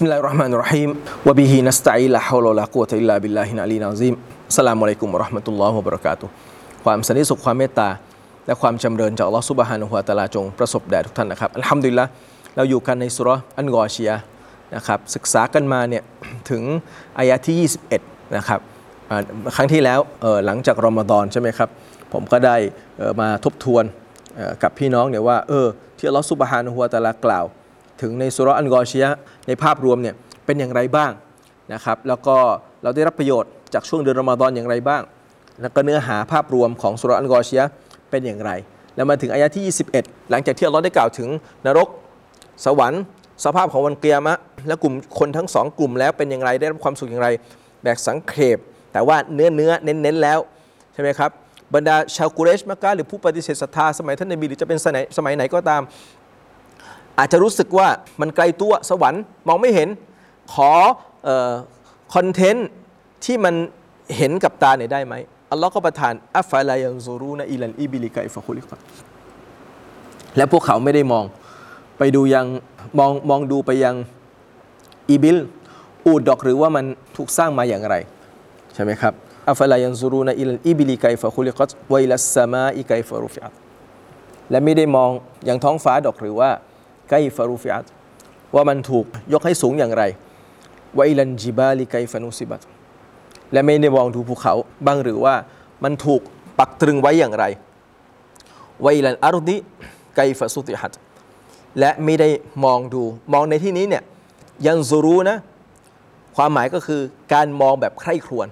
بسم الله الرحمن الرحيم وبه نستعين لا حول ولا قوة إلا بالله العلي العظيم السلام عليكم ورحمة الله وبركاته ความสันติสุขความเมตตา และความจำเริญจากอัลลอฮฺซุบฮานุฮูวาตาลาจงประสบแด่ทุกท่านนะครับอัลฮัมดุลิลละเราอยู่กันในสุรอันกอชียนะครับศึกษากันมาเนี่ยถึงอายะที่ 21 นะครับครั้งที่แล้วหลังจากรอมฎอนใช่ไหมครับ ผมก็ได้มาทบทวนกับพี่น้องเนี่ยว่าเออที่อัลลอฮฺซุบฮานุฮูวาตาลากล่าว ถึงในสุรอันกอชียะในภาพรวมเนี่ยเป็นอย่างไรบ้างนะครับ แล้วก็เราได้รับประโยชน์จากช่วงเดือนรอมฎอนอย่างไรบ้าง แล้วก็เนื้อหาภาพรวมของสุรอันกอชียะเป็นอย่างไร แล้วมาถึงอายะที่ 21 หลังจากที่อัลลอฮ์ได้กล่าวถึงนรก สวรรค์ สภาพของวันเกียามะ และกลุ่มคนทั้งสองกลุ่มแล้วเป็นอย่างไรได้รับความสุขอย่างไรแบกสังเขปแต่ว่าเนื้อเนื้อเน้นเน้นแล้วใช่ไหมครับบรรดาชาวกุเรชมักกะหรือผู้ปฏิเสธศรัทธาสมัยท่านนบีหรือจะเป็นสมัยสมัยไหนก็ตาม อาจจะรู้สึกว่ามันไกลตัวสวรรค์มองไม่เห็นขอ content ที่มันเห็นกับตาเนี่ยได้ไหมอัลลอฮ์ก็ประทานأفلا ينظرون إلى الإبل كيف خلقت และพวกเขาไม่ได้มองไปดูยังมองมองดูไปยังอีบิล อูดดอกหรือว่ามันถูกสร้างมาอย่างไร ใช่ไหมครับأفلا ينظرون إلى الإبل كيف خلقت وإلى السماء كيف رفعت และไม่ได้มองอย่างท้องฟ้าดอกหรือว่า كيف رفعت ว่ามันถูกยกให้สูงอย่างไรوإلى الجبال كيف نصبت และไม่ได้มองดูภูเขาบ้างหรือว่ามันถูกปักตรึงไว้อย่างไรوإلى الأرض كيف سطحت และไม่ได้มองดูมองในที่นี้เนี่ยยังซูรูนะความหมายก็คือการมองแบบใคร่ครวญ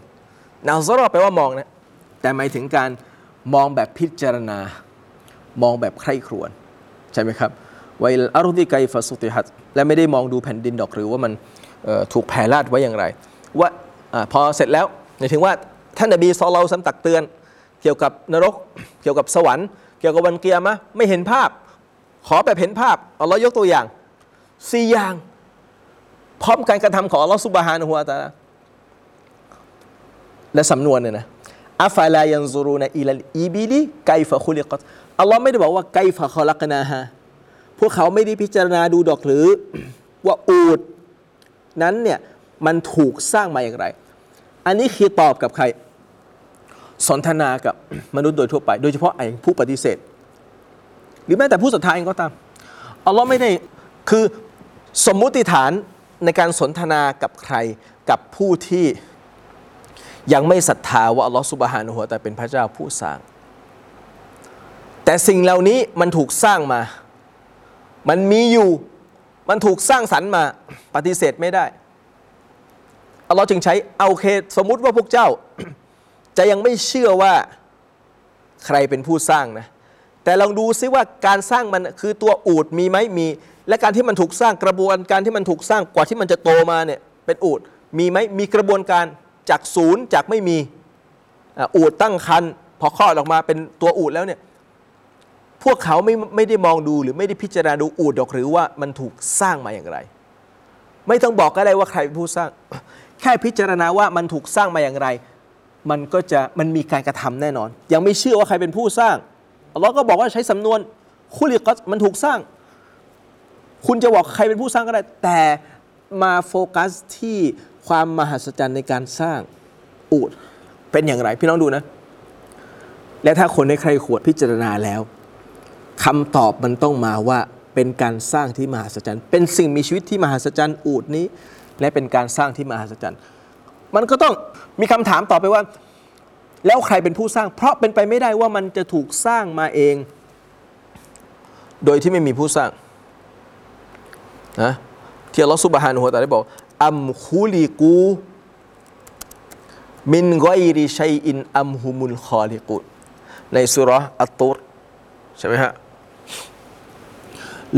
นาซรอแปลว่ามองนะแต่หมายถึงการมองแบบพิจารณา มองแบบใคร่ครวญใช่ไหมครับ ไวลอารุดิไกฟาสุติฮัตและไม่ได้มองดูแผ่นดินดอกหรือว่ามันถูกแผ่ลาดไว้อย่างไร ว่าอพอเสร็จแล้วหมายถึงว่าท่านนบีซอลเราสัมตักเตือน เกี่ยวกับนรก เกี่ยวกับสวรรค์เกี่ยวกับวันกิยามะฮ์ไม่เห็นภาพ ขอแบบเห็นภาพอัลลอฮ์ยกตัวอย่างสี่อย่าง พร้อมการกระทำของอัลลอฮ์سبحانه وتعالى และสำนวนเนี่ยนะأفلا ينظرون إلى الإبل كيف خلقت อัลลอฮ์ไม่ได้บอกว่าكيف خلقناها พวกเขาไม่ได้พิจารณาดูดอกหรือว่าอูฐนั้นเนี่ยมันถูกสร้างมาอย่างไร อันนี้คือตอบกับใคร สนทนากับมนุษย์โดยทั่วไป โดยเฉพาะไอ้ผู้ปฏิเสธ หรือแม้แต่ผู้ศรัทธาเองก็ตามอัลลอฮ์ไม่ได้คือสมมุติฐานในการสนทนากับใครกับผู้ที่ยังไม่ศรัทธาว่าอัลลอฮ์สุบฮานะฮูวะตะอาลาเป็นพระเจ้าผู้สร้าง แต่สิ่งเหล่านี้มันถูกสร้างมา มันมีอยู่ มันถูกสร้างสรรค์มาปฏิเสธไม่ได้อัลลอฮ์จึงใช้เอาเคสมมุติว่าพวกเจ้า จะยังไม่เชื่อว่าใครเป็นผู้สร้างนะ แต่ลองดูซิว่าการสร้างมันคือตัวอูดมีไหมมี และการที่มันถูกสร้างกระบวนการที่มันถูกสร้างกว่าที่มันจะโตมาเนี่ยเป็นอูดมีไหมมีกระบวนการจากศูนย์จากไม่มีอูดตั้งคันพอคลอดออกมาเป็นตัวอูดแล้วเนี่ย พวกเขาไม่ไม่ได้มองดูหรือไม่ได้พิจารณาดูอูดดอกหรือว่ามันถูกสร้างมาอย่างไร ไม่ต้องบอกก็ได้ว่าใครเป็นผู้สร้าง แค่พิจารณาว่ามันถูกสร้างมาอย่างไร มันก็จะมันมีการกระทำแน่นอน ยังไม่เชื่อว่าใครเป็นผู้สร้างอัลลอฮ์ก็บอกว่าใช้สำนวนคุลิกัสมันถูกสร้าง คุณจะบอกใครเป็นผู้สร้างก็ได้ แต่มาโฟกัสที่ความมหัศจรรย์ในการสร้างอูดเป็นอย่างไร พี่น้องดูนะ และถ้าคนได้ใครขวดพิจารณาแล้ว คำตอบมันต้องมาว่าเป็นการสร้างที่มหัศจรรย์ เป็นสิ่งมีชีวิตที่มหัศจรรย์อูดนี้ และเป็นการสร้างที่มหัศจรรย์ มันก็ต้องมีคำถามต่อไปว่า แล้วใครเป็นผู้สร้าง เพราะเป็นไปไม่ได้ว่ามันจะถูกสร้างมาเอง โดยที่ไม่มีผู้สร้างนะที่อัลลอฮฺซุบฮานุฮุวตาได้บอกอัมคุลิกูมินกอยริชัยอินอัมฮุมุลคอลิกุในสุราะอัตตุรใช่ไหมฮะ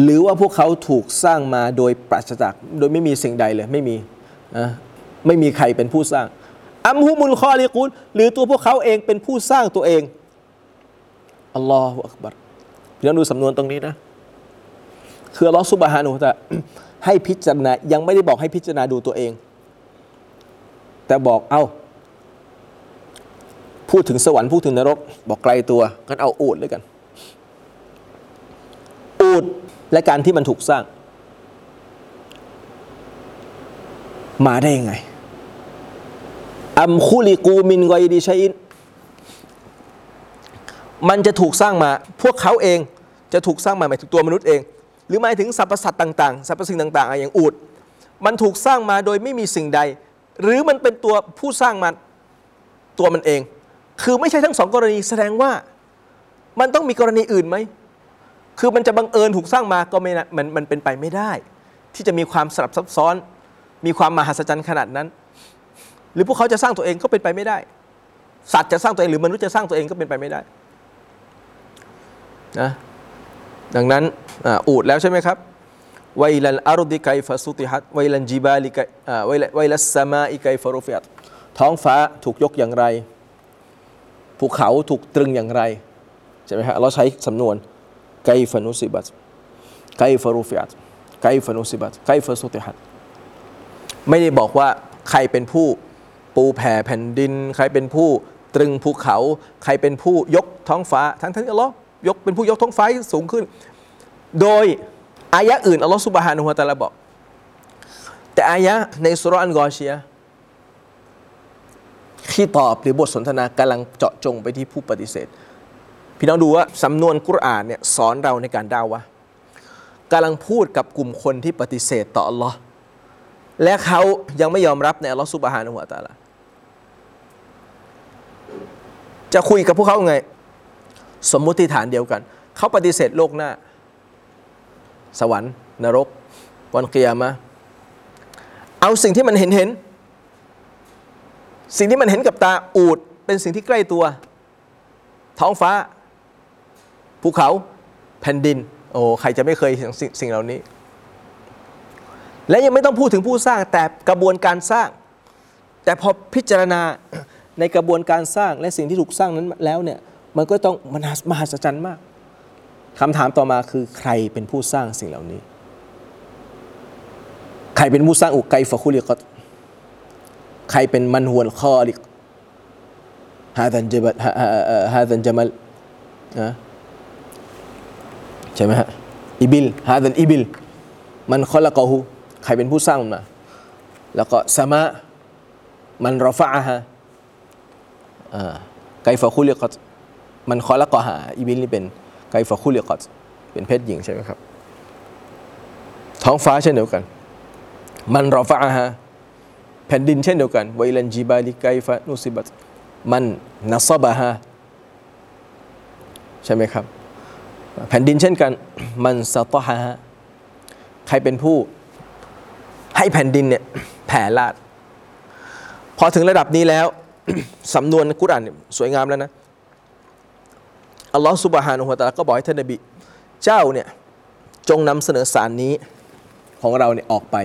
หรือว่าพวกเขาถูกสร้างมาโดยปราศจากโดยไม่มีสิ่งใดเลยไม่มีนะไม่มีใครเป็นผู้สร้างอัมฮุมุลคอลิกุนหรือตัวพวกเขาเองเป็นผู้สร้างตัวเองอัลลอฮฺอักบัรพี่น้องดูสำนวนตรงนี้นะคืออัลลอฮฺซุบฮานุฮะตะให้พิจารณายังไม่ได้บอกให้พิจารณาดูตัวเอง แต่บอกเอาพูดถึงสวรรค์พูดถึงนรก บอกไกลตัวกันเอาอูดเลยกัน อูด และการที่มันถูกสร้าง มาได้ยังไง อัมคุลิกูมินไกดีชัยอินมันจะถูกสร้างมา พวกเขาเองจะถูกสร้างมาหมายถึงตัวมนุษย์เอง หรือหมายถึงสรรพสัตว์ต่างๆสรรพสิ่งต่างๆอะอย่างอูดมันถูกสร้างมาโดยไม่มีสิ่งใด หรือมันเป็นตัวผู้สร้างมันตัวมันเอง คือไม่ใช่ทั้งสองกรณีแสดงว่า มันต้องมีกรณีอื่นไหม คือมันจะบังเอิญถูกสร้างมาก็ไม่นะมันมันเป็นไปไม่ได้ ที่จะมีความสลับซับซ้อน มีความมหัศจรรย์ขนาดนั้น หรือพวกเขาจะสร้างตัวเองก็เป็นไปไม่ได้ สัตว์จะสร้างตัวเองหรือมนุษย์จะสร้างตัวเองก็เป็นไปไม่ได้นะดังนั้นอ,อูดแล้วใช่ไหมครับไวลันอารุดิไกฟะสุติฮัตไวลันจิบาลิไกไวลันไวลัสสมาอิไกฟะรุฟิยัตท้องฟ้าถูกยกอย่างไร ภูเขาถูกตรึงอย่างไร ใช่ไหมฮะเราใช้สำนวน ไกฟนุสิบัตไกฟรุฟิยัตไกฟนุสิบัตไกฟสุติฮัตไม่ได้บอกว่าใครเป็นผู้ปูแผ่แผ่นดิน ใครเป็นผู้ตรึงภูเขา ใครเป็นผู้ยกท้องฟ้า ทั้งทั้งอัลลอฮ์ยกเป็นผู้ยกท้องฟ้าให้สูงขึ้น โดยอายะอื่นอัลลอฮ์สุบฮานุฮะตะลาบอก แต่อายะในสุรอันกอเชียที่ตอบหรือบทสนทนากำลังเจาะจงไปที่ผู้ปฏิเสธ พี่น้องดูว่าสำนวนกุรอานเนี่ยสอนเราในการดาวะกำลังพูดกับกลุ่มคนที่ปฏิเสธต่ออัลลอฮ์และเขายังไม่ยอมรับในอัลลอฮ์สุบฮานุฮะตาลาจะคุยกับพวกเขาไง สมมุติฐานเดียวกัน เขาปฏิเสธโลกหน้า สวรรค์ นรก วันเกียร์มาเอาสิ่งที่มันเห็นเห็น สิ่งที่มันเห็นกับตาอูด เป็นสิ่งที่ใกล้ตัว ท้องฟ้า ภูเขาแผ่นดิน โอ้ใครจะไม่เคยเห็นสิ่งสิ่งเหล่านี้ และยังไม่ต้องพูดถึงผู้สร้างแต่กระบวนการสร้าง แต่พอพิจารณาในกระบวนการสร้างและสิ่งที่ถูกสร้างนั้นแล้วเนี่ยมันก็ต้องมันมหัศจรรย์มากคำถามต่อมาคือใครเป็นผู้สร้างสิ่งเหล่านี้ ใครเป็นผู้สร้างอุกไกฟะคุลิกตใครเป็นมันฮวนคอลิกฮาดันจบัลฮาดันจมัลนะ ใช่ไหมฮะอิบิลฮาดันอิบิลมันคอละกอฮูใครเป็นผู้สร้างมันมา แล้วก็สมะมันรอฟะฮะไกฟะคุลิกตมันคอละกอฮาอิบิลนี่เป็นไกฟะคุลิกตเป็นเพศหญิงใช่ไหมครับ ท้องฟ้าเช่นเดียวกัน มันรอฟะฮะแผ่นดินเช่นเดียวกันไวลันจิบาลิไกฟะนุสิบัตมันนัสบะฮะใช่ไหมครับ แผ่นดินเช่นกัน มันสตอฮะใครเป็นผู้ให้แผ่นดินเนี่ยแผ่ลาด พอถึงระดับนี้แล้ว สำนวนกุรอานเนี่ยสวยงามแล้วนะอัลลอฮฺสุบฮานุฮะตะอาลาก็บอกให้ท่านนบี เจ้าเนี่ยจงนำเสนอสารนี้ของเราเนี่ยออกไป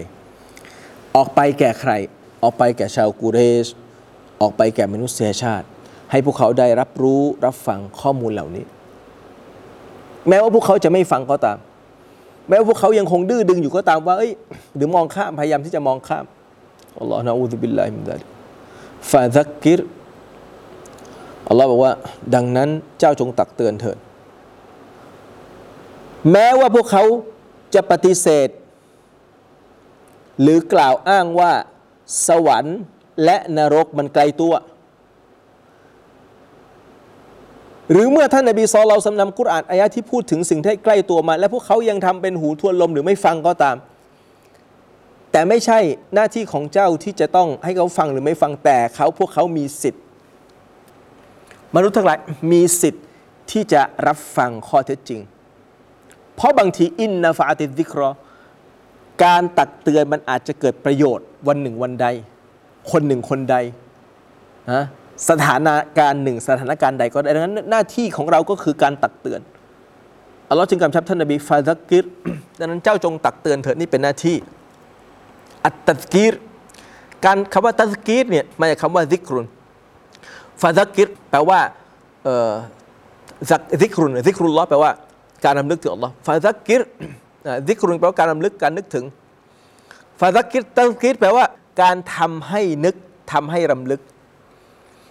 ออกไปแก่ใคร ออกไปแก่ชาวกูเรช ออกไปแก่มนุษยชาติ ให้พวกเขาได้รับรู้รับฟังข้อมูลเหล่านี้ แม้ว่าพวกเขาจะไม่ฟังก็ตาม แม้ว่าพวกเขายังคงดื้อดึงอยู่ก็ตามว่าเอ้ยหรือมองข้ามพยายามที่จะมองข้ามอัลลอฮฺنعوذ بالله من ذلك فذكر อัลลอฮ์บอกว่า ดังนั้นเจ้าจงตักเตือนเถิดแม้ว่าพวกเขาจะปฏิเสธ หรือกล่าวอ้างว่าสวรรค์และนรกมันไกลตัว หรือเมื่อท่านนบีซอลเราสำนำกุรอานอายะที่พูดถึงสิ่งที่ใกล้ตัวมา และพวกเขายังทำเป็นหูทวนลมหรือไม่ฟังก็ตาม แต่ไม่ใช่หน้าที่ของเจ้าที่จะต้องให้เขาฟังหรือไม่ฟังแต่เขาพวกเขามีสิทธิ์ มนุษย์ทั้งหลายมีสิทธิ์ที่จะรับฟังข้อเท็จจริง เพราะบางทีإن نفعت الذكرى การตักเตือนมันอาจจะเกิดประโยชน์วันหนึ่งวันใด คนหนึ่งคนใดนะ สถานการณ์หนึ่งสถานการณ์ใดก็ได้ดังนั้นหน้าที่ของเราก็คือการตักเตือนอัลลอฮ์จึงกำชับท่านนบี فذكر ดังนั้นเจ้าจงตักเตือนเถิดนี่เป็นหน้าที่ التذكير การคำว่า تذكير เนี่ยมาจากคำว่า ذكر فذكر แปลว่าذكر ذكر الله แปลว่าการรำลึกถึงอัลลอฮ์فذكر ذكر แปลว่าการรำลึกการนึกถึงفذكر تذكير แปลว่าการทำให้นึกทำให้รำลึก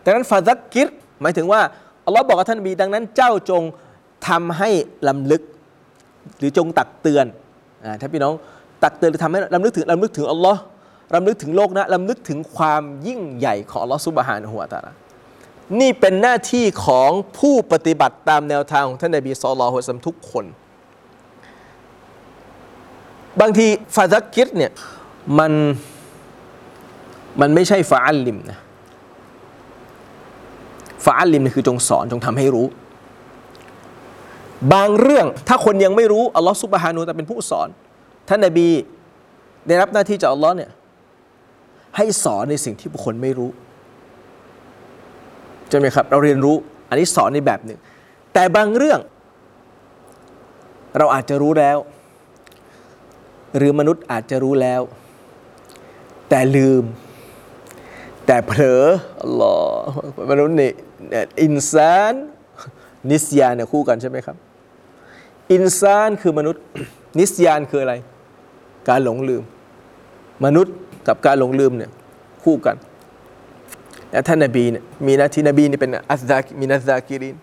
ดังนั้น فذكر หมายถึงว่าอัลลอฮ์บอกกับท่านนบีดังนั้นเจ้าจงทำให้รำลึก หรือจงตักเตือนอ่าถ้าพี่น้องตักเตือนหรือทำให้รำลึกถึงรำลึกถึงอัลลอฮ์รำลึกถึงโลกนะรำลึกถึงความยิ่งใหญ่ของอัลลอฮฺسبحانه وتعالىนี่เป็นหน้าที่ของผู้ปฏิบัติตามแนวทางของท่านนบีสุลต่านละฮ์สัมทุกคน บางทีฟาซักกิรเนี่ยมันมันไม่ใช่ฟาอัลลิมนะ ฟาอัลลิมนี่คือจงสอนจงทำให้รู้ บางเรื่องถ้าคนยังไม่รู้อัลลอฮฺซุบฮานูแต่เป็นผู้สอน ท่านนบีได้รับหน้าที่จากอัลลอฮ์เนี่ยให้สอนในสิ่งที่บุคคลไม่รู้ใช่ไหมครับ เราเรียนรู้อันนี้สอนในแบบหนึ่ง แต่บางเรื่อง เราอาจจะรู้แล้ว หรือมนุษย์อาจจะรู้แล้ว แต่ลืม แต่เผลออัลลอฮ์มนุษย์นี่เนี่ย อินซาน นิสยานเนี่ยคู่กันใช่ไหมครับ อินซานคือมนุษย์ นิสยานคืออะไร การหลงลืม มนุษย์กับการหลงลืมเนี่ยคู่กันและท่านนบีเนี่ยมีหน้าที่นบีนี่เป็นอัลซากิมินัซากิริน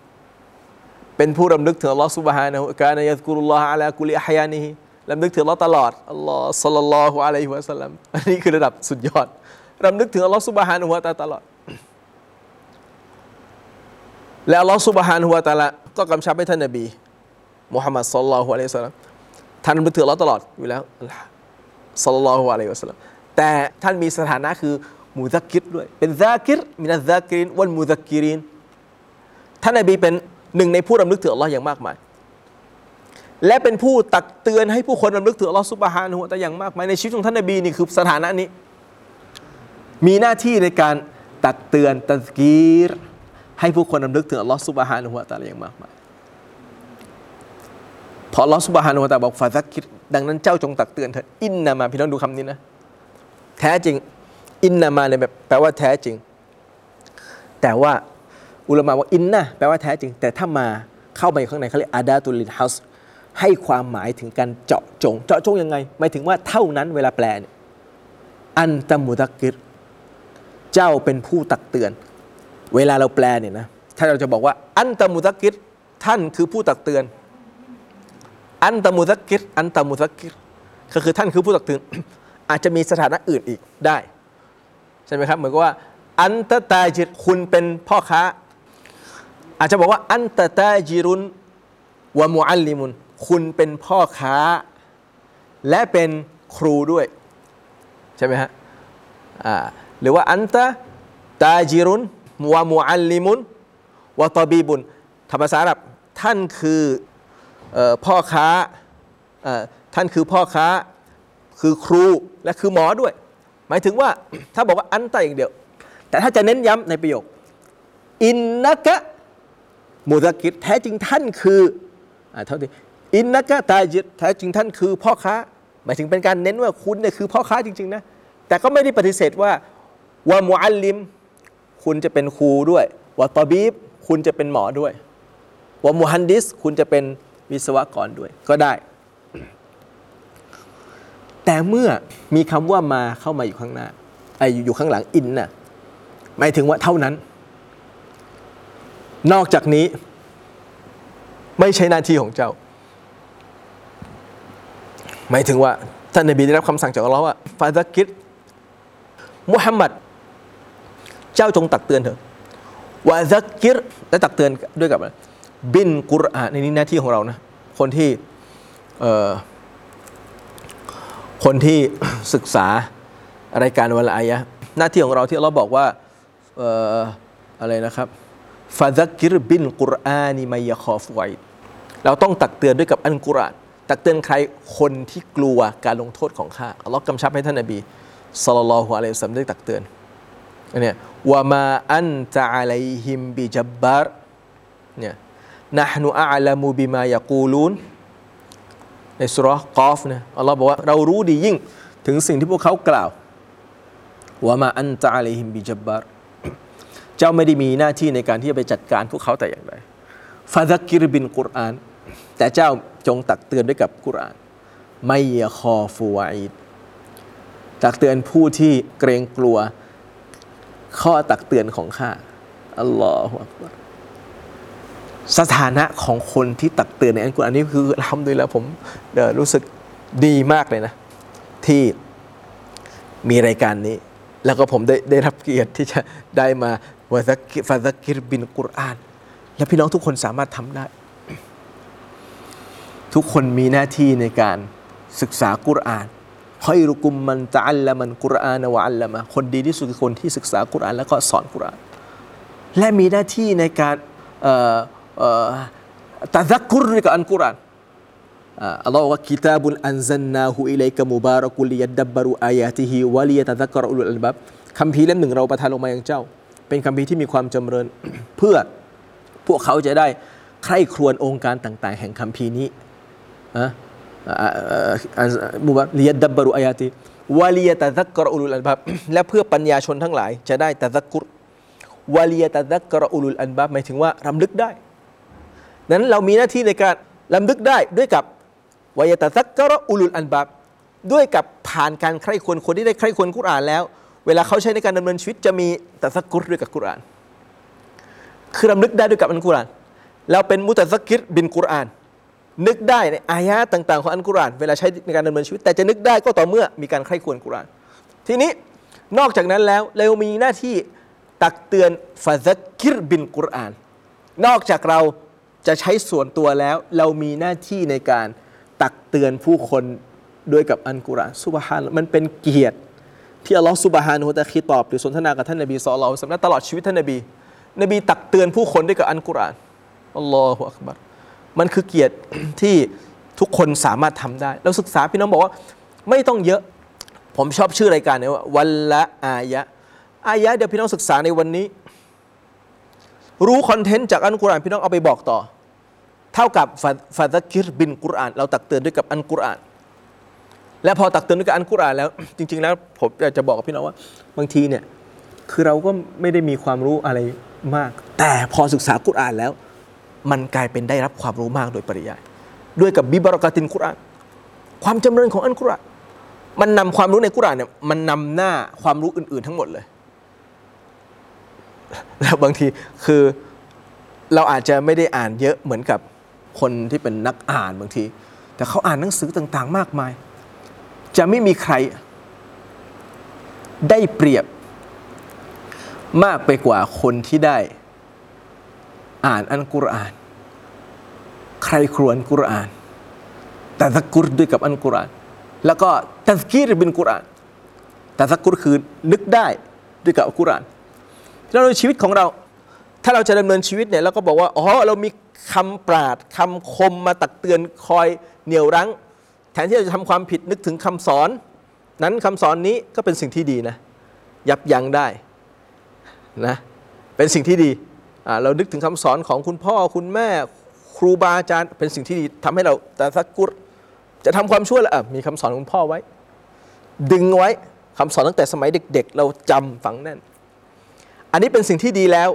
เป็นผู้รำลึกถึงอัลลอฮ์ سبحانه และ كان يذكر الله على كل أحيانه รำลึกถึงอัลลอฮ์ตลอดอัลลอฮ์สัลลัลลอฮุอะลัยฮิวะสัลลัมอันนี้คือระดับสุดยอดรำลึกถึงอัลลอฮ์ سبحانه และ تعالى ตลอด แล้วลอสุบฮานหัวตาละก็กำชับให้ท่านนบีมุฮัมมัดสัลลัลลอฮุอะลัยฮิสลามท่านเป็นถือเราตลอดอยู่แล้วสัลลัลลอฮุอะลัยฮิสลามแต่ท่านมีสถานะคือมุซักกิรด้วย เป็นซากิรมินัซากิรินวันมุซักกิรินท่านนบีเป็นหนึ่งในผู้รำลึกถึงอัลลอฮ์อย่างมากมาย และเป็นผู้ตักเตือนให้ผู้คนรำลึกถึงอัลลอฮ์สุบฮานหัวตาอย่างมากมายในชีวิตของท่านนบีนี่คือสถานะนี้ มีหน้าที่ในการตักเตือนตัสกีร ให้ผู้คนรำลึกถึงอัลลอฮ์ซุบฮานะฮูวะตะอาลาอย่างมากมายพออัลลอฮ์ซุบฮานะฮูวะตาบอกฟาซักกิรดังนั้นเจ้าจงตักเตือนเถอะอินนามาพี่น้องดูคำนี้นะ แท้จริง อินนามาเนี่ยแบบแปลว่าแท้จริง แต่ว่าอุลามะว่าอินนะแปลว่าแท้จริง แต่ถ้ามาเข้ามาอยู่ข้างในเขาเรียกอาดาตุลินฮัสให้ความหมายถึงการเจาะจง เจาะจงยังไงหมายถึงว่าเท่านั้นเวลาแปลเนี่ยอันตะมุตักกิรเจ้าเป็นผู้ตักเตือน เวลาเราแปลเนี่ยนะถ้าเราจะบอกว่า อันตะมุตักกิรท่านคือผู้ตักเตือน อันตะมุตักกิรอันตะมุตักกิรก็คือท่านคือผู้ตักเตือน อาจจะมีสถานะอื่นอีกได้ใช่ไหมครับเหมือนกับว่า อันตะตาจิรคุณเป็นพ่อค้า อาจจะบอกว่า อันตะตาจิรุนวะมุอัลลิมุนคุณเป็นพ่อค้า และเป็นครูด้วย ใช่ไหมฮะหรือว่าอันตะตาจิรุน วะมุอัลลิมุนวะตอบีบุนธรรมภาษาอับท่านคืออพ่อค้าท่านคือพ่อค้าคือครูและคือหมอด้วย หมายถึงว่าถ้าบอกว่าอันตะอย่างเดียว แต่ถ้าจะเน้นย้ำในประโยค อินนักะมุตะกิดแท้จริงท่านคืออ่าเท่าที่อินนักะตาจิดแท้จริงท่านคือพ่อค้า หมายถึงเป็นการเน้นว่าคุณเนี่ยคือพ่อค้าจริง ๆ นะ แต่ก็ไม่ได้ปฏิเสธว่าวามุอัลลิม คุณจะเป็นครูด้วยวะตอบีบ คุณจะเป็นหมอด้วยวะมุฮันดิส คุณจะเป็นวิศวกรด้วย ก็ได้ แต่เมื่อมีคำว่ามาเข้ามาอยู่ข้างหน้าไออยู่ข้างหลังอินน่ะหมายถึงว่าเท่านั้น นอกจากนี้ ไม่ใช่หน้าที่ของเจ้า หมายถึงว่าท่านนบีได้รับคำสั่งจากอัลลอฮ์ว่าฟาซักกิรมุฮัมมัด เจ้าจงตักเตือนเถอะวาซักกิรและตักเตือนด้วยกับบินกุรอานในนี้หน้าที่ของเรานะ คนที่เอ่อคนที่ศึกษารายการวลาอายะห์หน้าที่ของเราที่เราบอกว่าเอ่ออะไรนะครับفذكر بالقرآن من يخاف وعيد เราต้องตักเตือนด้วยกับอันกุรอานตักเตือนใครคนที่กลัวการลงโทษของข้าอัลลอฮ์กำชับให้ท่านนบีصلى الله عليه وسلم ได้ตักเตือน เนี่ยวะมาอันตะอะลัยฮิมบิจับบารเนี่ยนะฮ์นุอะลัมูบิมายะกูลูนในสุรกอฟนี่ยอัลลอฮ์บอกว่าเรารู้ดียิ่งถึงสิ่งที่พวกเขากล่าวว่ามาอันตะอะลัยฮิมบิจับบารเจ้าไม่ได้มีหน้าที่ในการที่จะไปจัดการพวกเขาแต่อย่างใดฟาซักกิรบินกุรอาน แต่เจ้าจงตักเตือนด้วยกับกุรอาน ไม่ยคอฟูวาอิดตักเตือนผู้ที่เกรงกลัว ข้อตักเตือนของข้าอัลลอฮฺสถานะของคนที่ตักเตือนในอันกุรอานนี้คือทำด้วยแล้วผมรู้สึกดีมากเลยนะ ที่มีรายการนี้ แล้วก็ผมได้ได้รับเกียรติที่จะได้มาวะซักฟะซักกิรบินกุรอาน และพี่น้องทุกคนสามารถทำได้ ทุกคนมีหน้าที่ในการศึกษากุรอาน คอยรุกุมมันตะอัลละมันกุรอานวะอัลละมะคนดีที่สุดคือคนที่ศึกษากุรอานแล้วก็สอนกุรอาน และมีหน้าที่ในการتذكر กับอันกุรอานอัลลอฮ์บอกว่าكتاب أنزلناه إليك مبارك ليدبروا آياته وليتذكر أولو الألباب คัมภีร์เล่มหนึ่งเราประทานลงมาอย่างเจ้า เป็นคัมภีร์ที่มีความจำเริญเพื่อพวกเขาจะได้ใคร่ครวญโองการต่าง ๆ แห่งคัมภีร์นี้อะอ่าอ่าอ่า مبارك ليدبروا آياته وليتذكر أولو الألباب และเพื่อปัญญาชนทั้งหลาย จะได้ تذكرวาลียตะซักกรอุลุลอันบับหมายถึงว่ารำลึกได้นั้นเรามีหน้าที่ในการรำลึกได้ด้วยกับวายตะซักกรอุลุลอันบับด้วยกับผ่านการใคร่ควรคนที่ได้ใคร่ควรกุรอานแล้ว เวลาเขาใช้ในการดำเนินชีวิตจะมีตะซักกุรด้วยกับกุรอาน คือรำลึกได้ด้วยกับอันกุรอานเราเป็นมุตะซักกิรบินกุรอาน นึกได้ในอายะห์ต่าง ๆ ของอันกุรอานเวลาใช้ในการดำเนินชีวิต แต่จะนึกได้ก็ต่อเมื่อมีการใคร่ควรกุรอาน ทีนี้นอกจากนั้นแล้วเรามีหน้าที่ตักเตือนฟาซักกิรบินกุรอาน นอกจากเราจะใช้ส่วนตัวแล้ว เรามีหน้าที่ในการตักเตือนผู้คนด้วยกับอันกุรอานสุบฮานมันเป็นเกียรติที่อัลลอฮฺสุบฮานุฮุตะอาลาคีตอบหรือสนทนากับท่านนบีศ็อลลัลลอฮุอะลัยฮิวะซัลลัมและตลอดชีวิตท่านนบี นบีตักเตือนผู้คนด้วยกับอันกุรอานอัลลอฮฺอักบัร มันคือเกียรติที่ทุกคนสามารถทำได้เราศึกษาพี่น้องบอกว่าไม่ต้องเยอะ ผมชอบชื่อรายการเนี่ยว่าวันละอายะ อายะเดี๋ยวพี่น้องศึกษาในวันนี้ รู้คอนเทนต์จากอันกุรอานพี่น้องเอาไปบอกต่อ เท่ากับฟาฟาซักกิรบินกุรอาน เราตักเตือนด้วยกับอันกุรอาน และพอตักเตือนด้วยกับอันกุรอานแล้ว จริง ๆ แล้วผมอยากจะบอกกับพี่น้องว่า บางทีเนี่ยคือเราก็ไม่ได้มีความรู้อะไรมาก แต่พอศึกษากุรอานแล้ว มันกลายเป็นได้รับความรู้มากโดยปริยาย ด้วยกับบิบารกาตินกุรานความจำเริญของอันกุรานมันนำความรู้ในกุรานเนี่ยมันนำหน้าความรู้อื่น ๆ ทั้งหมดเลย แล้วบางทีคือเราอาจจะไม่ได้อ่านเยอะเหมือนกับคนที่เป็นนักอ่านบางที แต่เขาอ่านหนังสือต่าง ๆ มากมาย จะไม่มีใครได้เปรียบมากไปกว่าคนที่ได้ อ่านอันกุรอาน ใครครวนกุรอาน แต่ตะกุรด้วยกับอันกุรอาน แล้วก็ตัสกีรบินกุรอาน แต่ตะกุรคือนึกได้ด้วยกับอัลกุรอานแล้วในชีวิตของเรา ถ้าเราจะดำเนินชีวิตเนี่ยเราก็บอกว่าอ๋อเรามีคำปราดคำคมมาตักเตือนคอยเหนี่ยวรั้ง แทนที่เราจะทำความผิดนึกถึงคำสอน นั้นคำสอนนี้ก็เป็นสิ่งที่ดีนะ ยับยั้งได้นะเป็นสิ่งที่ดี เรานึกถึงคำสอนของคุณพ่อคุณแม่ครูบาอาจารย์เป็นสิ่งที่ดีทำให้เราแต่สักกุรจะทำความชั่วแล้วอะมีคำสอนของคุณพ่อไว้ ดึงไว้คำสอนตั้งแต่สมัยเด็ก ๆ เราจำฝังแน่น อันนี้เป็นสิ่งที่ดีแล้ว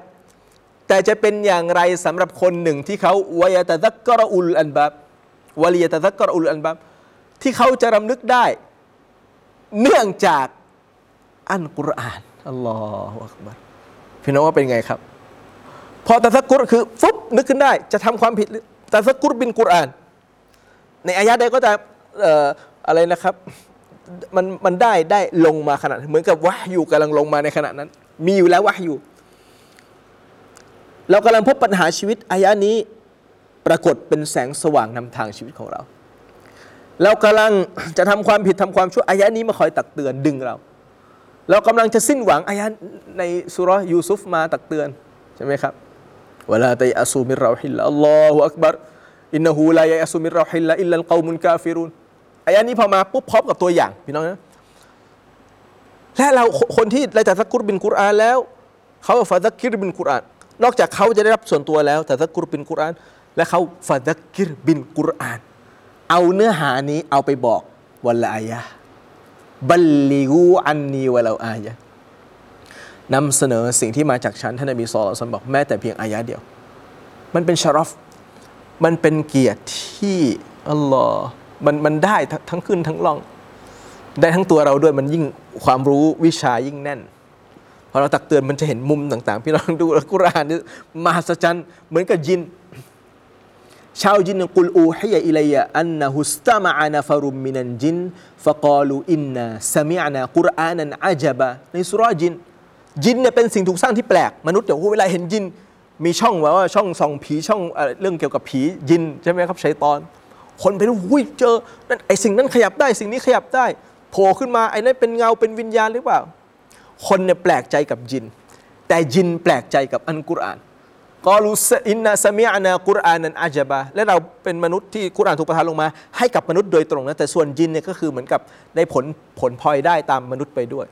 แต่จะเป็นอย่างไรสำหรับคนหนึ่งที่เขาวายตะซักกรอุลอันบับวาลียตะซักกรอุลอันบับที่เขาจะรำลึกได้ เนื่องจากอันกุรอานอัลลอฮฺอักบัรพี่น้องว่าเป็นไงครับ พอตะซักกุรคือฟุ๊บนึกขึ้นได้ จะทำความผิดตะซักกุรบินกุรอาน ในอายะใดก็จะอะไรนะครับมันมันได้ได้ลงมาขนาดเหมือนกับวะฮยูกำลังลงมาในขณะนั้น มีอยู่แล้ววะฮยูเรากำลังพบปัญหาชีวิตอายะนี้ปรากฏเป็นแสงสว่างนำทางชีวิตของเรา เรากำลังจะทำความผิดทำความชั่วอายะนี้มาคอยตักเตือนดึงเรา เรากำลังจะสิ้นหวังอายะในซูเราะฮ์ยูซุฟมาตักเตือนใช่ไหมครับ ولا تيأسوا من روح الله الله أكبر إنه لا ييأس من روح الله إلا القوم الكافرون อายะนี้พอมาปุ๊บพร้อมกับตัวอย่างพี่น้องนะและเราคนที่ได้تذكر بالقرآن แล้วเขา فذكر بالقرآنนอกจากเขาจะได้รับส่วนตัวแล้วتذكر بالقرآن และเขา فذكر بالقرآن เอาเนื้อหานี้เอาไปบอกวันละอายะبلغوا عني ولو آية นำเสนอสิ่งที่มาจากฉันท่านนบีศอลลัมบอกแม้แต่เพียงอายะเดียว มันเป็นشرفมันเป็นเกียรติที่อัลลอฮ์มันมันได้ทั้งขึ้นทั้งล่อง ได้ทั้งตัวเราด้วยมันยิ่งความรู้วิชายิ่งแน่นพอเราตักเตือนมันจะเห็นมุมต่างๆ พี่น้องดูแล้วกุรอานนี่มหัศจรรย์เหมือนกับยิน ชาวจินกุลอูฮิยะอิลัยะอันนะฮุสตามะอานาฟารุมมินันจินฟะกาลูอินนาสมิอานากุรอานันอาจบะในสุราจิน จินเนี่ยเป็นสิ่งถูกสร้างที่แปลก มนุษย์เดี๋ยวเวลาเห็นจินมีช่องแบบว่าช่องส่องผีช่องเอ่อเรื่องเกี่ยวกับผีจินใช่ไหมครับชัยตอน คนไปดูหุ้ยเจอนั่นไอสิ่งนั้นขยับได้สิ่งนี้ขยับได้โผล่ขึ้นมาไอ้นั่นเป็นเงาเป็นวิญญาณหรือเปล่า คนเนี่ยแปลกใจกับจิน แต่จินแปลกใจกับอันกุรอานกอลูสอินนาสมิอานากุรอานันอาจบะและเราเป็นมนุษย์ที่กุรอานถูกประทานลงมา ให้กับมนุษย์โดยตรงนะแต่ส่วนจินเนี่ยก็คือเหมือนกับได้ผลผลพลอยได้ตามมนุษย์ไปด้วย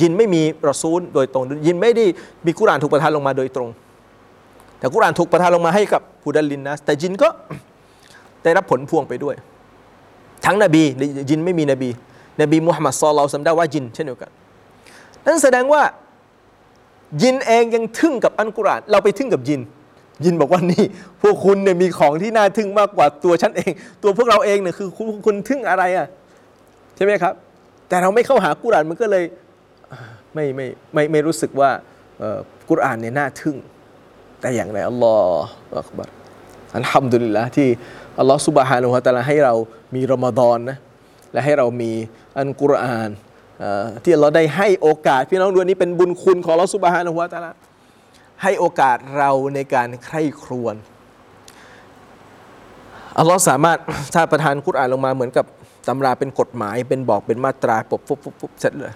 ยินไม่มีรอซูลโดยตรง ยินไม่ได้มีกุรานถูกประทานลงมาโดยตรง แต่กุรานถูกประทานลงมาให้กับผู้ดัลลินนะแต่ยินก็ได้รับผลพวงไปด้วย ทั้งนบียินไม่มีนบี นบีมุฮัมมัดซอลเราสัมได้ว่ายินเช่นเดียวกัน นั่นแสดงว่ายินเองยังทึ่งกับอันกุราน เราไปทึ่งกับยิน ยินบอกว่านี่ พวกคุณเนี่ยมีของที่น่าทึ่งมากกว่าตัวฉันเอง ตัวพวกเราเองเนี่ยคือคุณคุณทึ่งอะไรอะใช่ไหมครับ แต่เราไม่เข้าหากุรานมันก็เลย ไม่ไม่ไม่ไม่รู้สึกว่ากุรอานเนี่ยน่าทึ่ง แต่อย่างไรอัลลอฮฺอักบัรอัลฮัมดุลิลละที่อัลลอฮฺสุบฮานุฮะตะลาให้เรามีรอมฎอนนะและให้เรามีอันกุรอานอที่เราได้ให้โอกาส พี่น้องดูอันนี้เป็นบุญคุณของอัลลอฮฺสุบฮานุฮะตะอาลาให้โอกาสเราในการใคร่ครวญอัลลอฮ์สามารถถ้าประทานกุรอานลงมาเหมือนกับตำราเป็นกฎหมายเป็นบอกเป็นมาตราปุบปุ๊บปุ๊บปุ๊บเสร็จเลย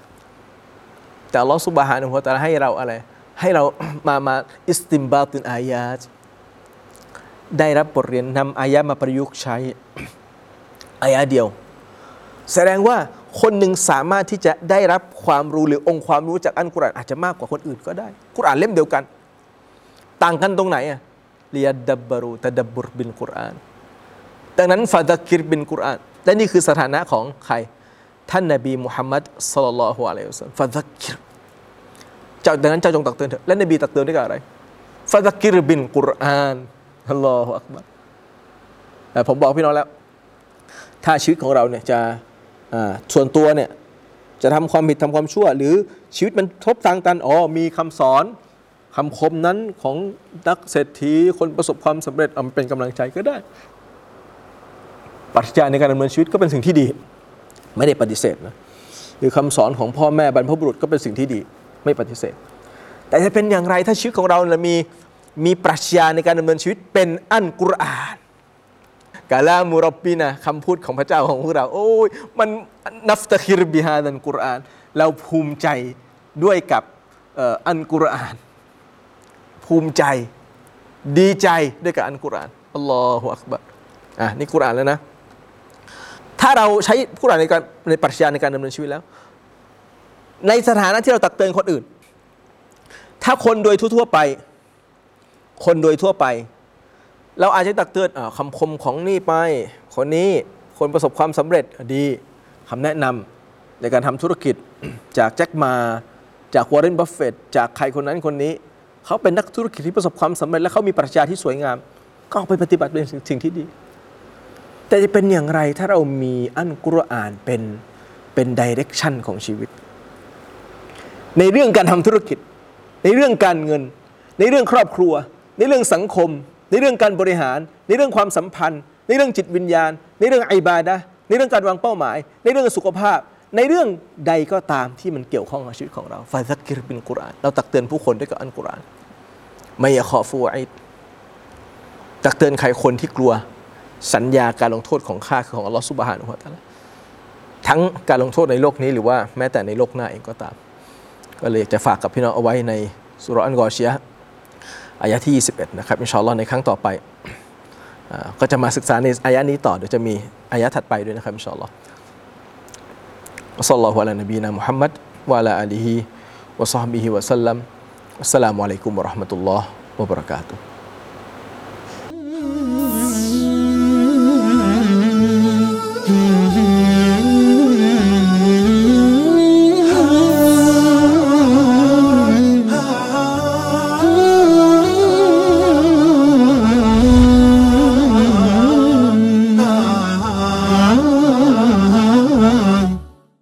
แต่ลอสุบฮานะฮูวะตะอาให้เราอะไร ให้เรามามาอิสติมบาตินอายาตได้รับบทเรียนนำอายะมาประยุกต์ใช้อายะเดียว แสดงว่าคนหนึ่งสามารถที่จะได้รับความรู้หรือองค์ความรู้จากอันกุรอานอาจจะมากกว่าคนอื่นก็ได้กุรอานเล่มเดียวกัน ต่างกันตรงไหนอะليدبروا تدبر بالقرآن ดังนั้นفذكر بالقرآن และนี่คือสถานะของใคร ท่านนบีมุฮัมมัดصلى الله عليه وسلم فذكر เจ้าดังนั้นเจ้าจงตักเตือนเถอะและนบีตักเตือนด้วยกับอะไรفذكر بالقرآن الله أكبرแต่ผมบอกพี่น้องแล้ว ถ้าชีวิตของเราเนี่ยจะส่วนตัวเนี่ยจะทำความผิดทำความชั่ว หรือชีวิตมันทบทางตันอ๋อมีคำสอนคำคมนั้นของนักเศรษฐีคนประสบความสำเร็จเอามาเป็นกำลังใจก็ได้ปรัชญาในการดำเนินชีวิตก็เป็นสิ่งที่ดี ไม่ได้ปฏิเสธนะหรือคำสอนของพ่อแม่บรรพบุรุษก็เป็นสิ่งที่ดีไม่ปฏิเสธ แต่จะเป็นอย่างไรถ้าชีวิตของเราเนี่ยมีมีปรัชญาในการดำเนินชีวิตเป็นอันกุรอานกาลามุรบบีนะคำพูดของพระเจ้าของพวกเรา โอ้ยมันนัฟตะคิรบิฮาดันกุรอาน เราภูมิใจด้วยกับอันกุรอาน ภูมิใจดีใจด้วยกับอันกุรอานอัลลอฮฺอักบัรอะนี่กุรอานแล้วนะ ถ้าเราใช้กุรอานในการในปรัชญาในการดำเนินชีวิตแล้ว ในสถานะที่เราตักเตือนคนอื่น ถ้าคนโดยทั่วๆไป คนโดยทั่วไป เราอาจจะตักเตือนอคำคมของนี่ไป คนนี้คนประสบความสำเร็จดีคำแนะนำในการทำธุรกิจจากแจ็คมา จากวอร์เรนบัฟเฟตจากใครคนนั้นคนนี้ เขาเป็นนักธุรกิจที่ประสบความสำเร็จ และเขามีปรัชญาที่สวยงาม ก็ไปปฏิบัติเป็นสิ่งที่ดี แต่จะเป็นอย่างไรถ้าเรามีอันกุรอานเป็นเป็น direction ของชีวิต ในเรื่องการทำธุรกิจ ในเรื่องการเงิน ในเรื่องครอบครัว ในเรื่องสังคม ในเรื่องการบริหาร ในเรื่องความสัมพันธ์ ในเรื่องจิตวิญญาณ ในเรื่องไอบาดะในเรื่องการวางเป้าหมาย ในเรื่องสุขภาพ ในเรื่องใดก็ตามที่มันเกี่ยวข้องกับชีวิตของเราฟาซักกิรบินกุรอานเราตักเตือนผู้คนด้วยกับอันกุรอานไม่ยาขอฟูอิดตักเตือนใครคนที่กลัว สัญญาการลงโทษของข้าคือของอัลลอฮฺสุบฮานุฮะตะลาทั้งการลงโทษในโลกนี้หรือว่าแม้แต่ในโลกหน้าเองก็ตาม ก็เลยอยากจะฝากกับพี่น้องเอาไว้ในสุรอันกอชียะอายะที่ 21 นะครับอินชาอัลลอฮ์ในครั้งต่อไปก็จะมาศึกษาในอายะนี้ต่อเดี๋ยวจะมีอายะถัดไปด้วยนะครับอินชาอัลลอฮ์วะซัลลัลอฮุอะลานบีนะมุฮัมมัดวะอะลาอาลีฮิวะซอฮบิฮิวะสัลลัมอัสสลามุอะลัยกุมวะราะห์มะตุลลอฮ์วะบะเราะกาตุฮ์